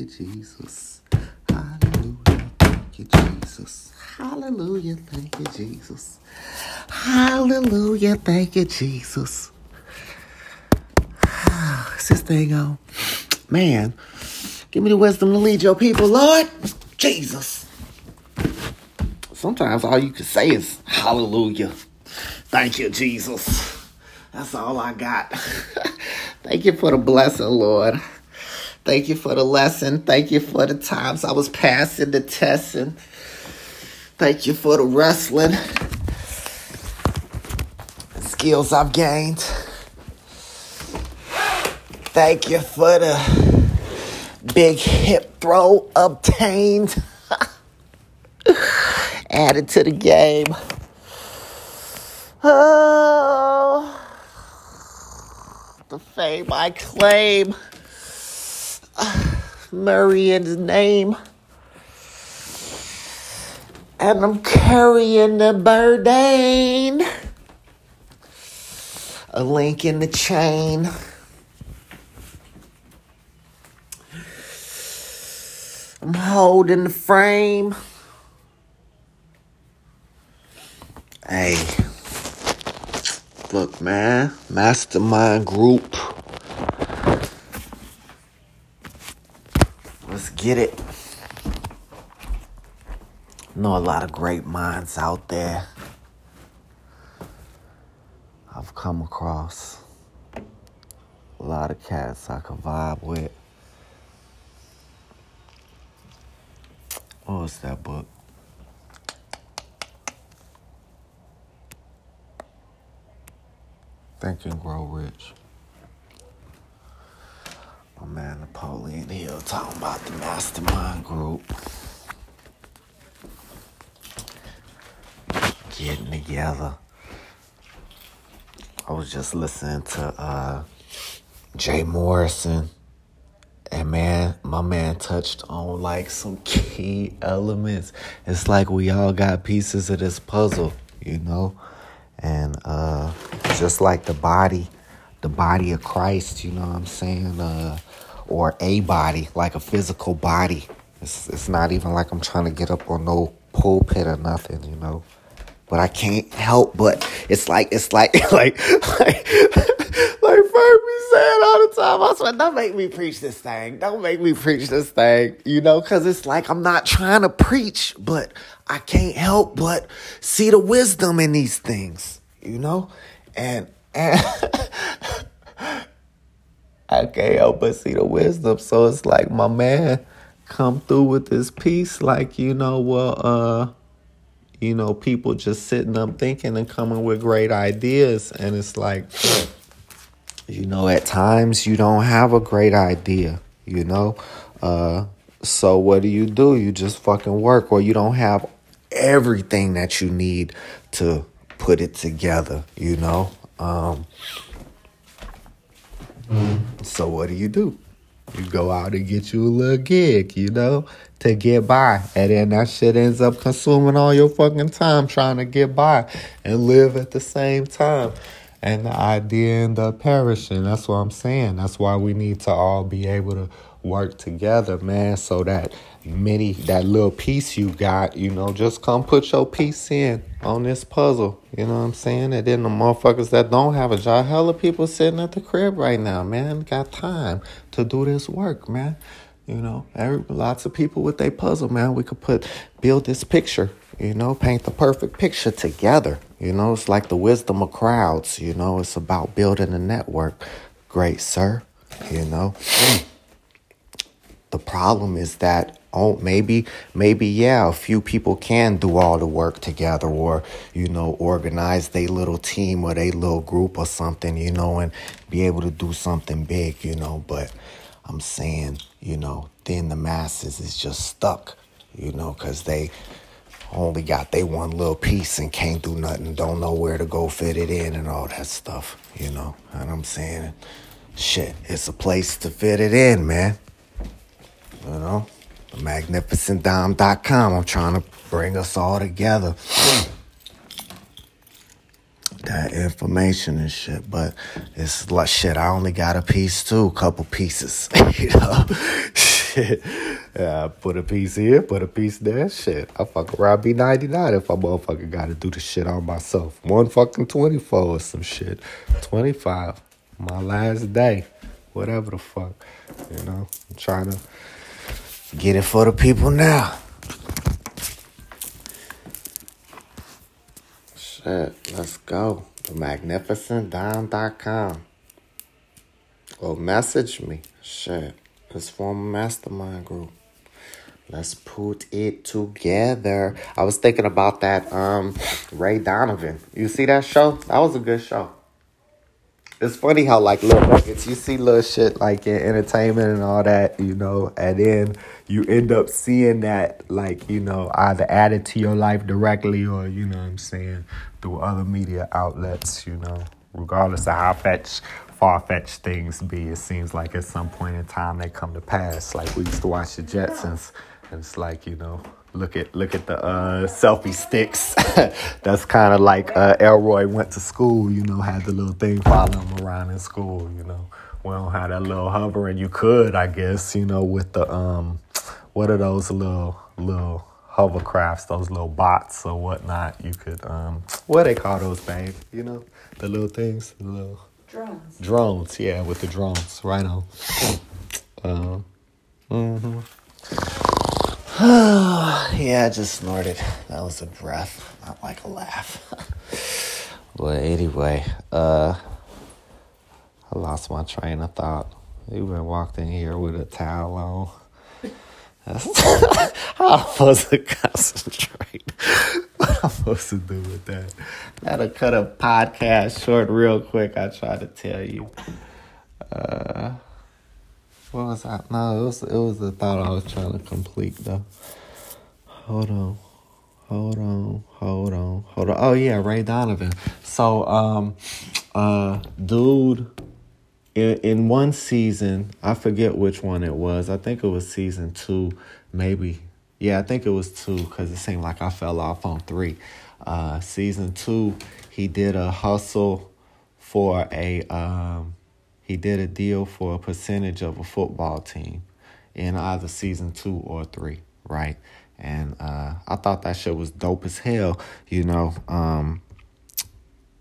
you, Jesus. Hallelujah. Thank you, Jesus. Hallelujah. Thank you, Jesus. Hallelujah. Thank you, Jesus. Ah, is this thing on? Man, give me the wisdom to lead your people, Lord. Jesus. Sometimes all you can say is hallelujah. Thank you, Jesus. That's all I got. Thank you for the blessing, Lord. Thank you for the lesson. Thank you for the times I was passing the testing. Thank you for the wrestling skills I've gained. Thank you for the big hip throw obtained. Added to the game. Oh, the fame I claim. Murray's name. And I'm carrying the burden. A link in the chain. I'm holding the frame. Hey, look, man, mastermind group. Let's get it. Know a lot of great minds out there. I've come across a lot of cats I can vibe with. What was that book? Think and Grow Rich. My man Napoleon Hill talking about the mastermind group. Getting together. I was just listening to uh, Jay Morrison. And man, my man touched on like some key elements. It's like we all got pieces of this puzzle, you know? And uh, just like the body, the body of Christ, you know what I'm saying? Uh, or a body, like a physical body. It's, it's not even like I'm trying to get up on no pulpit or nothing, you know? But I can't help but it's like it's like like like like Fermi said all the time. I swear, don't make me preach this thing. Don't make me preach this thing. You know, because it's like I'm not trying to preach, but I can't help but see the wisdom in these things. You know, and and I can't help but see the wisdom. So it's like my man come through with this piece, like you know, well, uh, you know, people just sitting up thinking and coming with great ideas, and it's like, you know, at times you don't have a great idea, you know, uh, so what do you do? You just fucking work, or you don't have everything that you need to put it together, you know. Um, so what do you do? You go out and get you a little gig, you know, to get by. And then that shit ends up consuming all your fucking time trying to get by and live at the same time. And the idea end up perishing. That's what I'm saying. That's why we need to all be able to work together, man, so that many that little piece you got, you know, just come put your piece in on this puzzle. You know what I'm saying? And then the motherfuckers that don't have a job, hella people sitting at the crib right now, man, got time to do this work, man. You know, every lots of people with their puzzle, man. We could put build this picture, you know, paint the perfect picture together. You know, it's like the wisdom of crowds, you know, it's about building a network. Great, sir. You know. The problem is that oh maybe maybe yeah a few people can do all the work together or you know organize their little team or their little group or something you know and be able to do something big you know. But i'm saying you know then the masses is just stuck you know because they only got they one little piece and can't do nothing don't know where to go fit it in and all that stuff you know. And i'm saying shit it's a place to fit it in man. You know magnificentdom.com. I'm trying to bring us all together. That information and shit, but it's like shit. I only got a piece too, a couple pieces, you know. shit. Yeah, put a piece here, put a piece there. Shit, I fuck around be 99 if I motherfucking gotta do the shit on myself. One fucking 24 or some shit. 25. My last day. Whatever the fuck. You know, I'm trying to get it for the people now. Shit, let's go. The magnificentdime.com. Well, message me. Shit. Let's form a mastermind group. Let's put it together. I was thinking about that um Ray Donovan. You see that show? That was a good show. It's funny how like little nuggets you see little shit like in entertainment and all that, you know, and then you end up seeing that like, you know, either added to your life directly or, you know what I'm saying, through other media outlets, you know, regardless of how fetch far fetched things be. It seems like at some point in time they come to pass. Like we used to watch the Jetsons, and it's like you know, look at look at the uh, selfie sticks. That's kind of like uh, Elroy went to school. You know, had the little thing following him around in school. You know, we don't have that little hovering. You could, I guess, you know, with the um, what are those little little hovercrafts, those little bots or whatnot. You could um, what they call those, babe? You know, the little things, the little Drones. Drones, yeah, with the drones. Right on. Uh, mm-hmm. yeah, I just snorted. That was a breath, not like a laugh. but anyway, uh, I lost my train of thought. You walked in here with a towel on. Am supposed to concentrate? What I'm supposed to do with that? That'll cut a podcast short real quick. I try to tell you. Uh, what was that? No, it was it was the thought I was trying to complete though. Hold on. Hold on, hold on, hold on. Oh yeah, Ray Donovan. So um uh dude in, in one season, I forget which one it was. I think it was season two, maybe. Yeah, I think it was two because it seemed like I fell off on three. Uh, season two, he did a hustle for a um, he did a deal for a percentage of a football team in either season two or three, right? And uh, I thought that shit was dope as hell, you know. Um,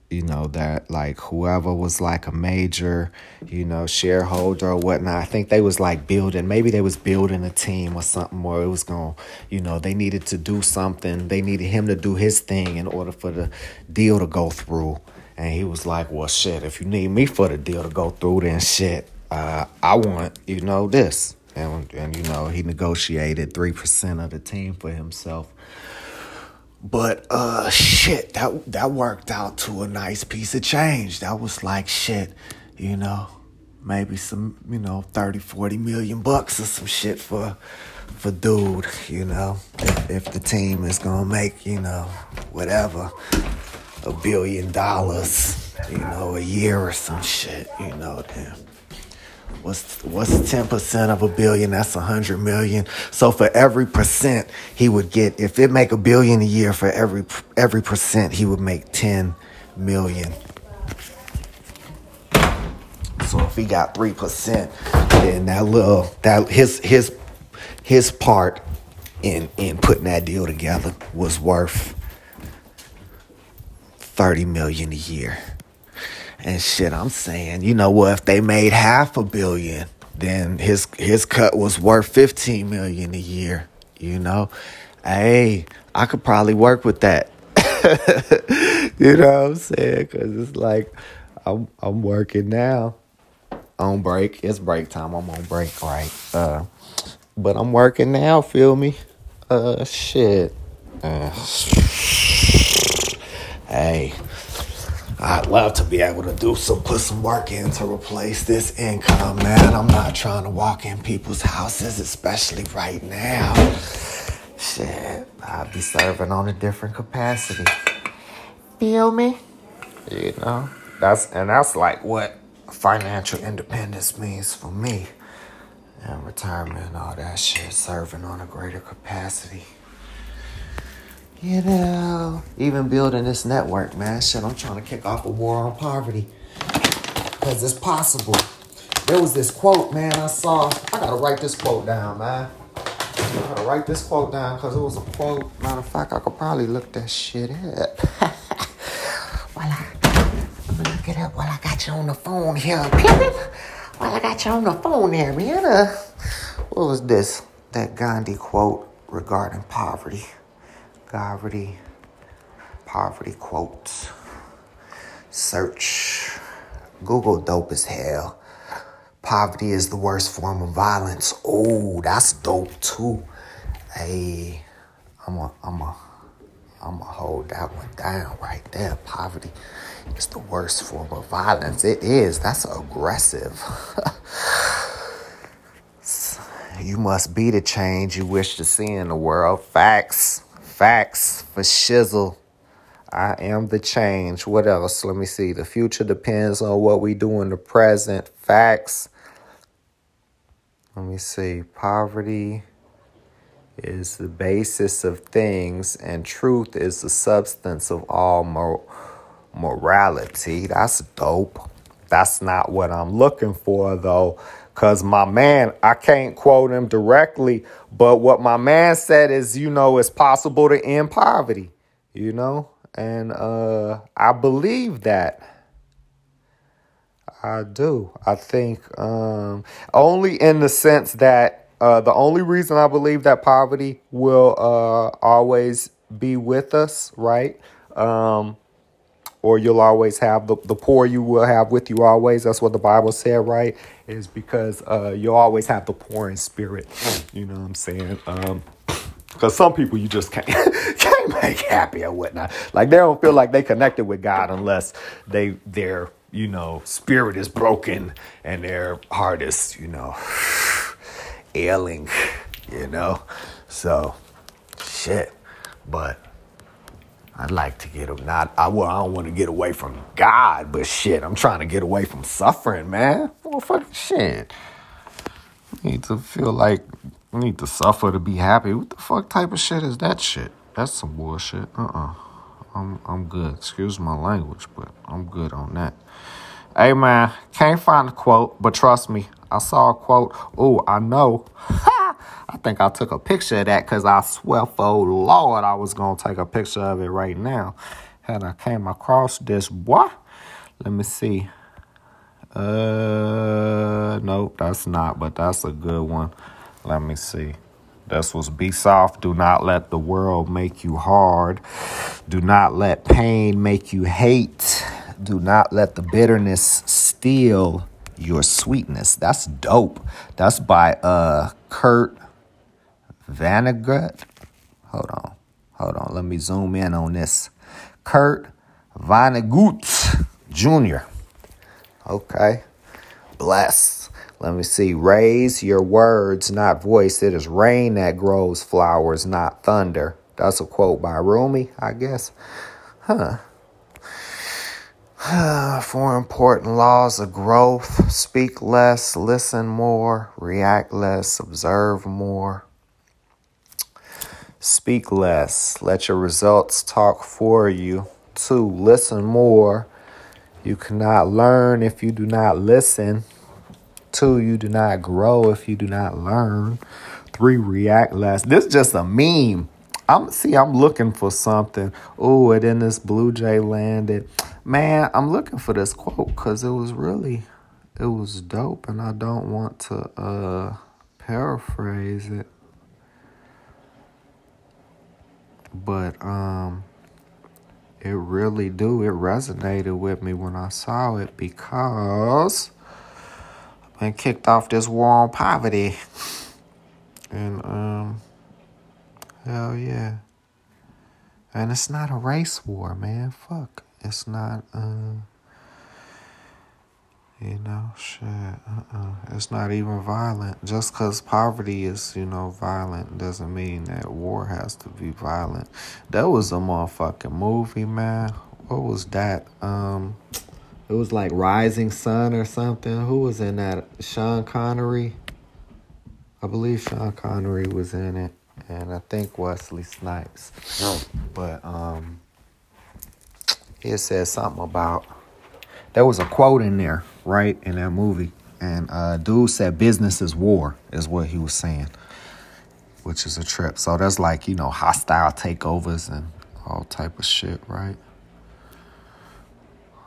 you know that like whoever was like a major you know shareholder or whatnot i think they was like building maybe they was building a team or something where it was going you know they needed to do something they needed him to do his thing in order for the deal to go through and he was like well shit if you need me for the deal to go through then shit uh, i want you know this and, and you know he negotiated 3% of the team for himself but uh shit, that that worked out to a nice piece of change. That was like shit, you know, maybe some, you know, 30, 40 million bucks or some shit for for dude, you know. If, if the team is gonna make, you know, whatever, a billion dollars, you know, a year or some shit, you know, then What's what's ten percent of a billion? That's a hundred million. So for every percent he would get, if it make a billion a year, for every every percent he would make ten million. So if he got three percent, then that little that his his his part in in putting that deal together was worth thirty million a year. And shit, I'm saying, you know what? If they made half a billion, then his his cut was worth 15 million a year. You know, hey, I could probably work with that. you know what I'm saying? Cause it's like I'm I'm working now on break. It's break time. I'm on break, right? Uh, but I'm working now. Feel me? Uh, shit. Uh, hey. I'd love to be able to do some, put some work in to replace this income, man. I'm not trying to walk in people's houses, especially right now. Shit, I'd be serving on a different capacity. Feel me? You know, that's and that's like what financial independence means for me, and retirement and all that shit. Serving on a greater capacity. You know, even building this network, man. Shit, I'm trying to kick off a war on poverty. Because it's possible. there was this quote, man, I saw. I gotta write this quote down, man. I gotta write this quote down because it was a quote. Matter of fact, I could probably look that shit up. while I, I'm gonna look it up while I got you on the phone here. While I got you on the phone there, man. Uh, what was this? That Gandhi quote regarding poverty. Poverty. Poverty quotes. Search. Google dope as hell. Poverty is the worst form of violence. Oh, that's dope too. Hey, I'm a, I'm a, I'm a hold that one down right there. Poverty is the worst form of violence. It is. That's aggressive. you must be the change you wish to see in the world. Facts. Facts for shizzle. I am the change. What else? Let me see. The future depends on what we do in the present. Facts. Let me see. Poverty is the basis of things, and truth is the substance of all mor- morality. That's dope. That's not what I'm looking for, though. Because my man, I can't quote him directly, but what my man said is, you know, it's possible to end poverty, you know? And uh, I believe that. I do. I think um, only in the sense that uh, the only reason I believe that poverty will uh, always be with us, right? Um, or you'll always have the, the poor you will have with you always. That's what the Bible said, right? Is because uh, you'll always have the poor in spirit. You know what I'm saying? Um, because some people you just can't can't make happy or whatnot. Like they don't feel like they connected with God unless they their you know spirit is broken and their heart is you know ailing. You know, so shit. But I'd like to get them. Not I well, I don't want to get away from God, but shit, I'm trying to get away from suffering, man. Well, fucking shit. Need to feel like need to suffer to be happy. What the fuck type of shit is that shit? That's some bullshit. Uh uh-uh. uh. I'm I'm good. Excuse my language, but I'm good on that. Hey man, can't find a quote, but trust me, I saw a quote. Oh, I know. I think I took a picture of that because I swear for Lord I was gonna take a picture of it right now. And I came across this boy. Let me see. Uh nope, that's not, but that's a good one. Let me see. This was be soft. Do not let the world make you hard. Do not let pain make you hate. Do not let the bitterness steal your sweetness. That's dope. That's by uh Kurt Vonnegut. Hold on. Hold on. Let me zoom in on this. Kurt Vonnegut Jr. Okay. Bless. Let me see. Raise your words, not voice. It is rain that grows flowers, not thunder. That's a quote by Rumi, I guess. Huh. Four important laws of growth speak less, listen more, react less, observe more. Speak less, let your results talk for you. Two, listen more. You cannot learn if you do not listen. Two, you do not grow if you do not learn. Three, react less. This is just a meme. I'm see, I'm looking for something. Oh, and then this Blue Jay landed. Man, I'm looking for this quote because it was really it was dope and I don't want to uh paraphrase it. But um it really do. It resonated with me when I saw it because and kicked off this war on poverty. And um hell yeah. And it's not a race war, man. Fuck. It's not uh you know, shit. Uh-uh. It's not even violent. Just because poverty is, you know, violent doesn't mean that war has to be violent. That was a motherfucking movie, man. What was that? Um, it was like Rising Sun or something. Who was in that? Sean Connery. I believe Sean Connery was in it, and I think Wesley Snipes. But um, it said something about. There was a quote in there, right, in that movie. And uh, dude said business is war, is what he was saying, which is a trip. So that's like, you know, hostile takeovers and all type of shit, right?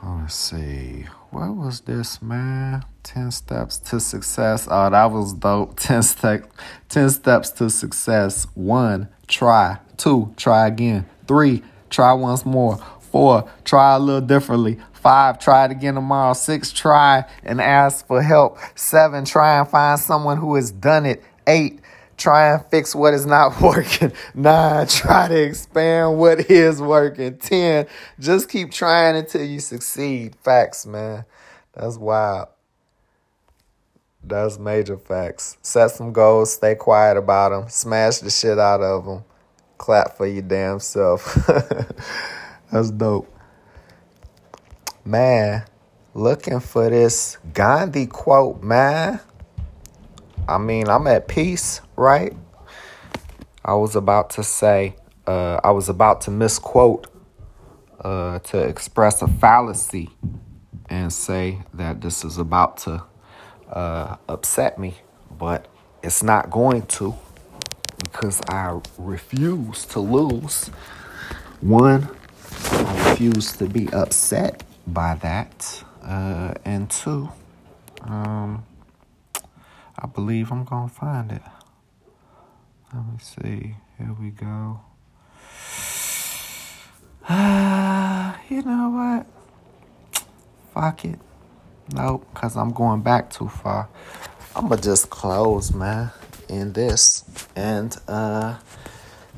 Let's see. What was this, man? 10 steps to success. Oh, that was dope. 10, step, 10 steps to success. One, try. Two, try again. Three, try once more. Four, try a little differently. Five, try it again tomorrow. Six, try and ask for help. Seven, try and find someone who has done it. Eight, try and fix what is not working. Nine, try to expand what is working. Ten, just keep trying until you succeed. Facts, man. That's wild. That's major facts. Set some goals, stay quiet about them, smash the shit out of them, clap for your damn self. That's dope. Man, looking for this Gandhi quote, man. I mean, I'm at peace, right? I was about to say, uh, I was about to misquote uh, to express a fallacy and say that this is about to uh, upset me, but it's not going to because I refuse to lose. One, I refuse to be upset by that. Uh, and two, um, I believe I'm going to find it. Let me see. Here we go. Uh, you know what? Fuck it. Nope, because I'm going back too far. I'm going to just close, man, in this. And, uh,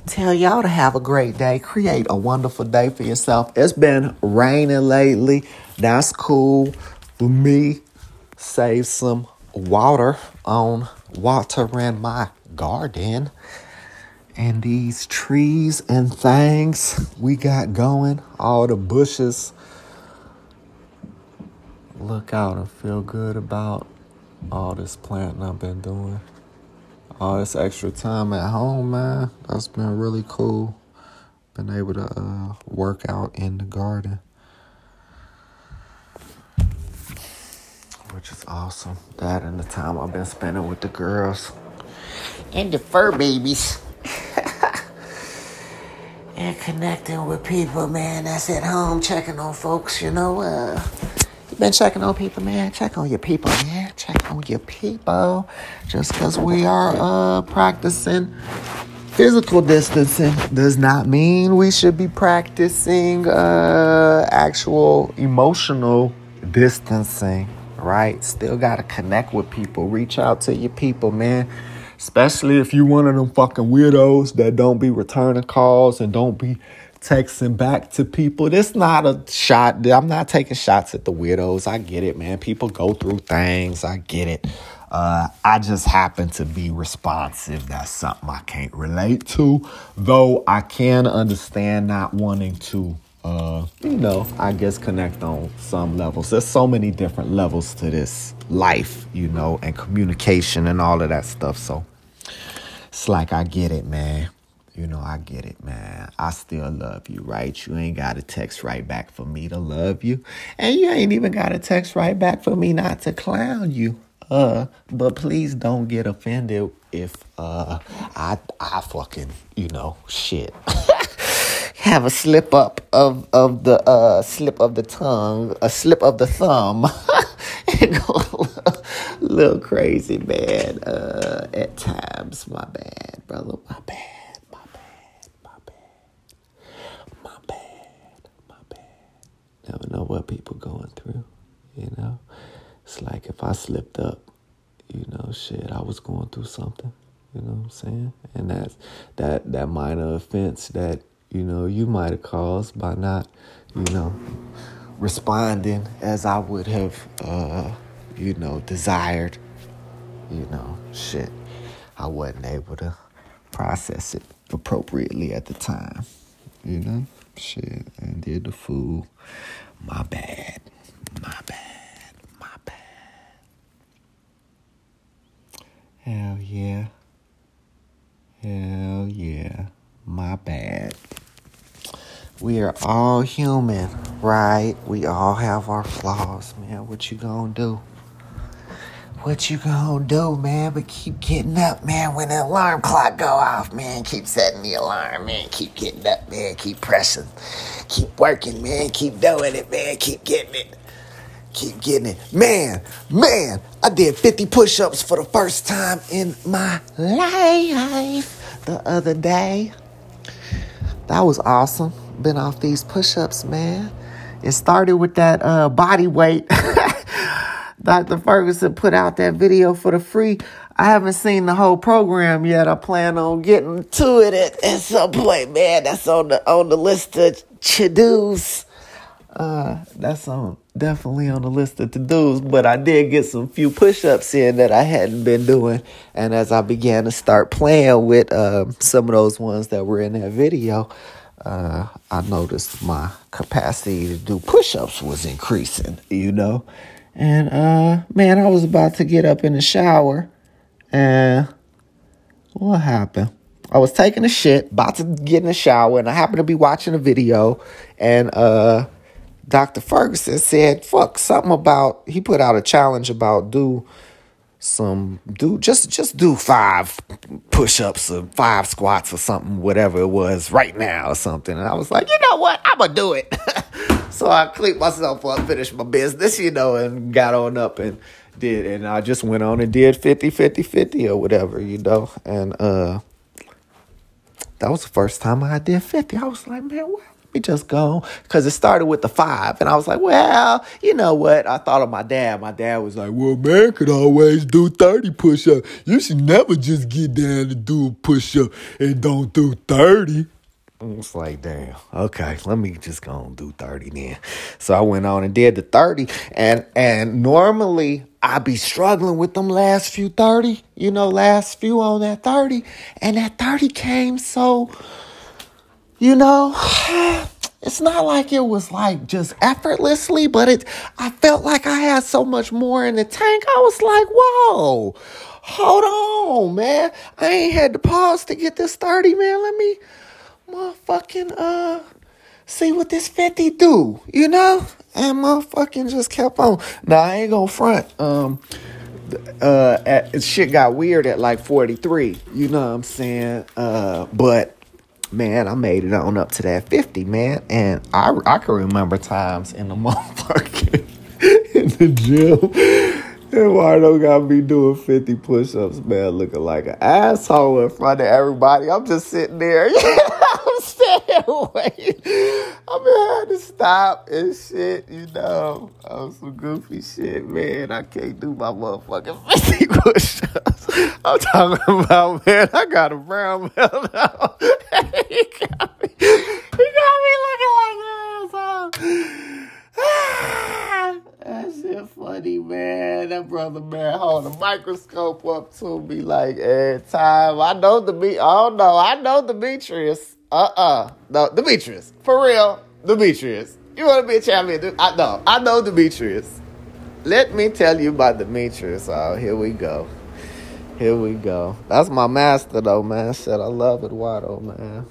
tell y'all to have a great day. Create a wonderful day for yourself. It's been raining lately. That's cool for me. Save some water on watering my garden. And these trees and things we got going, all the bushes. Look out and feel good about all this planting I've been doing all this extra time at home, man. That's been really cool. Been able to uh, work out in the garden, which is awesome. That and the time I've been spending with the girls and the fur babies. and connecting with people, man, that's at home, checking on folks, you know. Uh, been checking on people, man. Check on your people, man. Check on your people. Just because we are uh, practicing physical distancing does not mean we should be practicing uh, actual emotional distancing, right? Still got to connect with people. Reach out to your people, man. Especially if you're one of them fucking weirdos that don't be returning calls and don't be texting back to people. This not a shot. I'm not taking shots at the weirdos. I get it, man. People go through things. I get it. Uh, I just happen to be responsive. That's something I can't relate to, though I can understand not wanting to, uh, you know, I guess connect on some levels. There's so many different levels to this life, you know, and communication and all of that stuff. So it's like I get it, man. You know, I get it, man. I still love you, right? You ain't got a text right back for me to love you. And you ain't even got a text right back for me not to clown you. Uh, but please don't get offended if uh I I fucking, you know, shit. Have a slip up of of the uh slip of the tongue, a slip of the thumb. go a little, little crazy, man. Uh at times, my bad, brother, my bad. never know what people going through, you know. It's like if I slipped up, you know, shit, I was going through something, you know what I'm saying? And that's that that minor offense that, you know, you might have caused by not, you know, responding as I would have uh, you know, desired, you know, shit. I wasn't able to process it appropriately at the time, you know? Shit, and did the fool. My bad. My bad. My bad. Hell yeah. Hell yeah. My bad. We are all human, right? We all have our flaws, man. What you gonna do? What you gonna do, man? But keep getting up, man. When the alarm clock go off, man, keep setting the alarm, man. Keep getting up, man. Keep pressing, keep working, man. Keep doing it, man. Keep getting it, keep getting it, man. Man, I did 50 push-ups for the first time in my life the other day. That was awesome. Been off these push-ups, man. It started with that uh, body weight. Dr. Ferguson put out that video for the free. I haven't seen the whole program yet. I plan on getting to it at, at some point, man. That's on the on the list of to dos. Uh, that's on definitely on the list of to dos. But I did get some few push ups in that I hadn't been doing, and as I began to start playing with uh, some of those ones that were in that video, uh, I noticed my capacity to do push ups was increasing. You know. And uh man, I was about to get up in the shower and what happened? I was taking a shit, about to get in the shower, and I happened to be watching a video and uh Dr. Ferguson said, fuck, something about he put out a challenge about do some do just just do five push-ups or five squats or something, whatever it was right now or something. And I was like, you know what? I'm gonna do it. So I cleaned myself up, finished my business, you know, and got on up and did. And I just went on and did 50, 50, 50 or whatever, you know. And uh, that was the first time I did 50. I was like, man, what? Just go. Because it started with the five. And I was like, well, you know what? I thought of my dad. My dad was like, well, man could always do 30 push ups. You should never just get down and do a push up and don't do 30. It's like, damn, okay, let me just go and do 30 then. So I went on and did the 30. And and normally I'd be struggling with them last few 30, you know, last few on that 30. And that 30 came so, you know, it's not like it was like just effortlessly, but it I felt like I had so much more in the tank. I was like, whoa, hold on, man. I ain't had to pause to get this 30, man. Let me motherfucking uh see what this 50 do, you know? And motherfucking just kept on. Now I ain't gonna front. Um uh at, shit got weird at like 43, you know what I'm saying? Uh but man, I made it on up to that 50, man. And I I can remember times in the motherfucking in the gym and Eduardo got me doing 50 push ups, man, looking like an asshole in front of everybody. I'm just sitting there. I'm staying away. I mean, I had to stop and shit, you know. I'm some goofy shit, man. I can't do my motherfucking 50 push ups. I'm talking about, man, I got a brown belt now. He, got me, got me looking like an asshole. That shit funny, man. That brother man hold a microscope up to me like every time. I know the be oh no, I know Demetrius. Uh-uh. No, Demetrius. For real. Demetrius. You wanna be a champion? I know. I know Demetrius. Let me tell you about Demetrius. Oh, here we go. Here we go. That's my master though, man. Said I love Eduardo, man.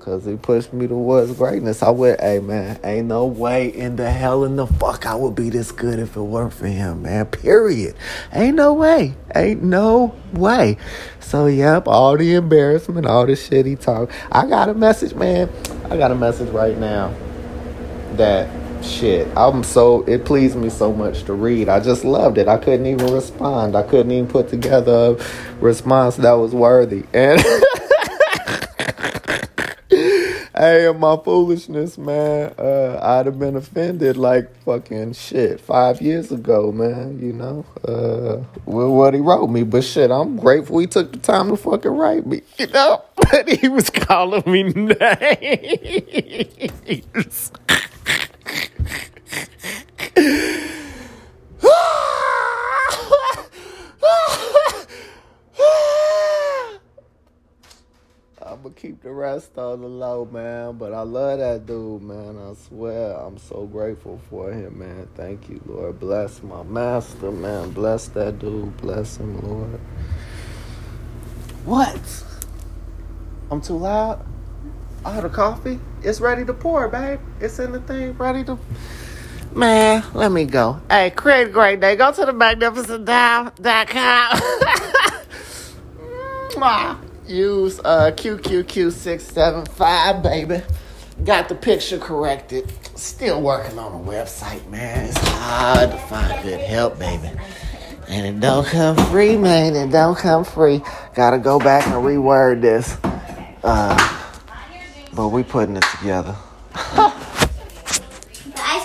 Cause he pushed me towards greatness. I would, hey man, ain't no way in the hell in the fuck I would be this good if it weren't for him, man. Period. Ain't no way. Ain't no way. So yep, all the embarrassment, all the shit he talked. I got a message, man. I got a message right now that shit. I'm so it pleased me so much to read. I just loved it. I couldn't even respond. I couldn't even put together a response that was worthy. And hey, my foolishness, man, uh, I'd have been offended like fucking shit five years ago, man. You know, uh, with what he wrote me. But shit, I'm grateful he took the time to fucking write me. You know, but he was calling me names. I'm gonna keep the rest on the low, man. But I love that dude, man. I swear, I'm so grateful for him, man. Thank you, Lord. Bless my master, man. Bless that dude. Bless him, Lord. What? I'm too loud. Oh, the coffee? It's ready to pour, babe. It's in the thing, ready to. Man, let me go. Hey, create a great day. Go to the magnificentdial.com. Use uh, QQQ675, baby. Got the picture corrected. Still working on the website, man. It's hard to find good help, baby. And it don't come free, man. It don't come free. Gotta go back and reword this. Uh, but we putting it together.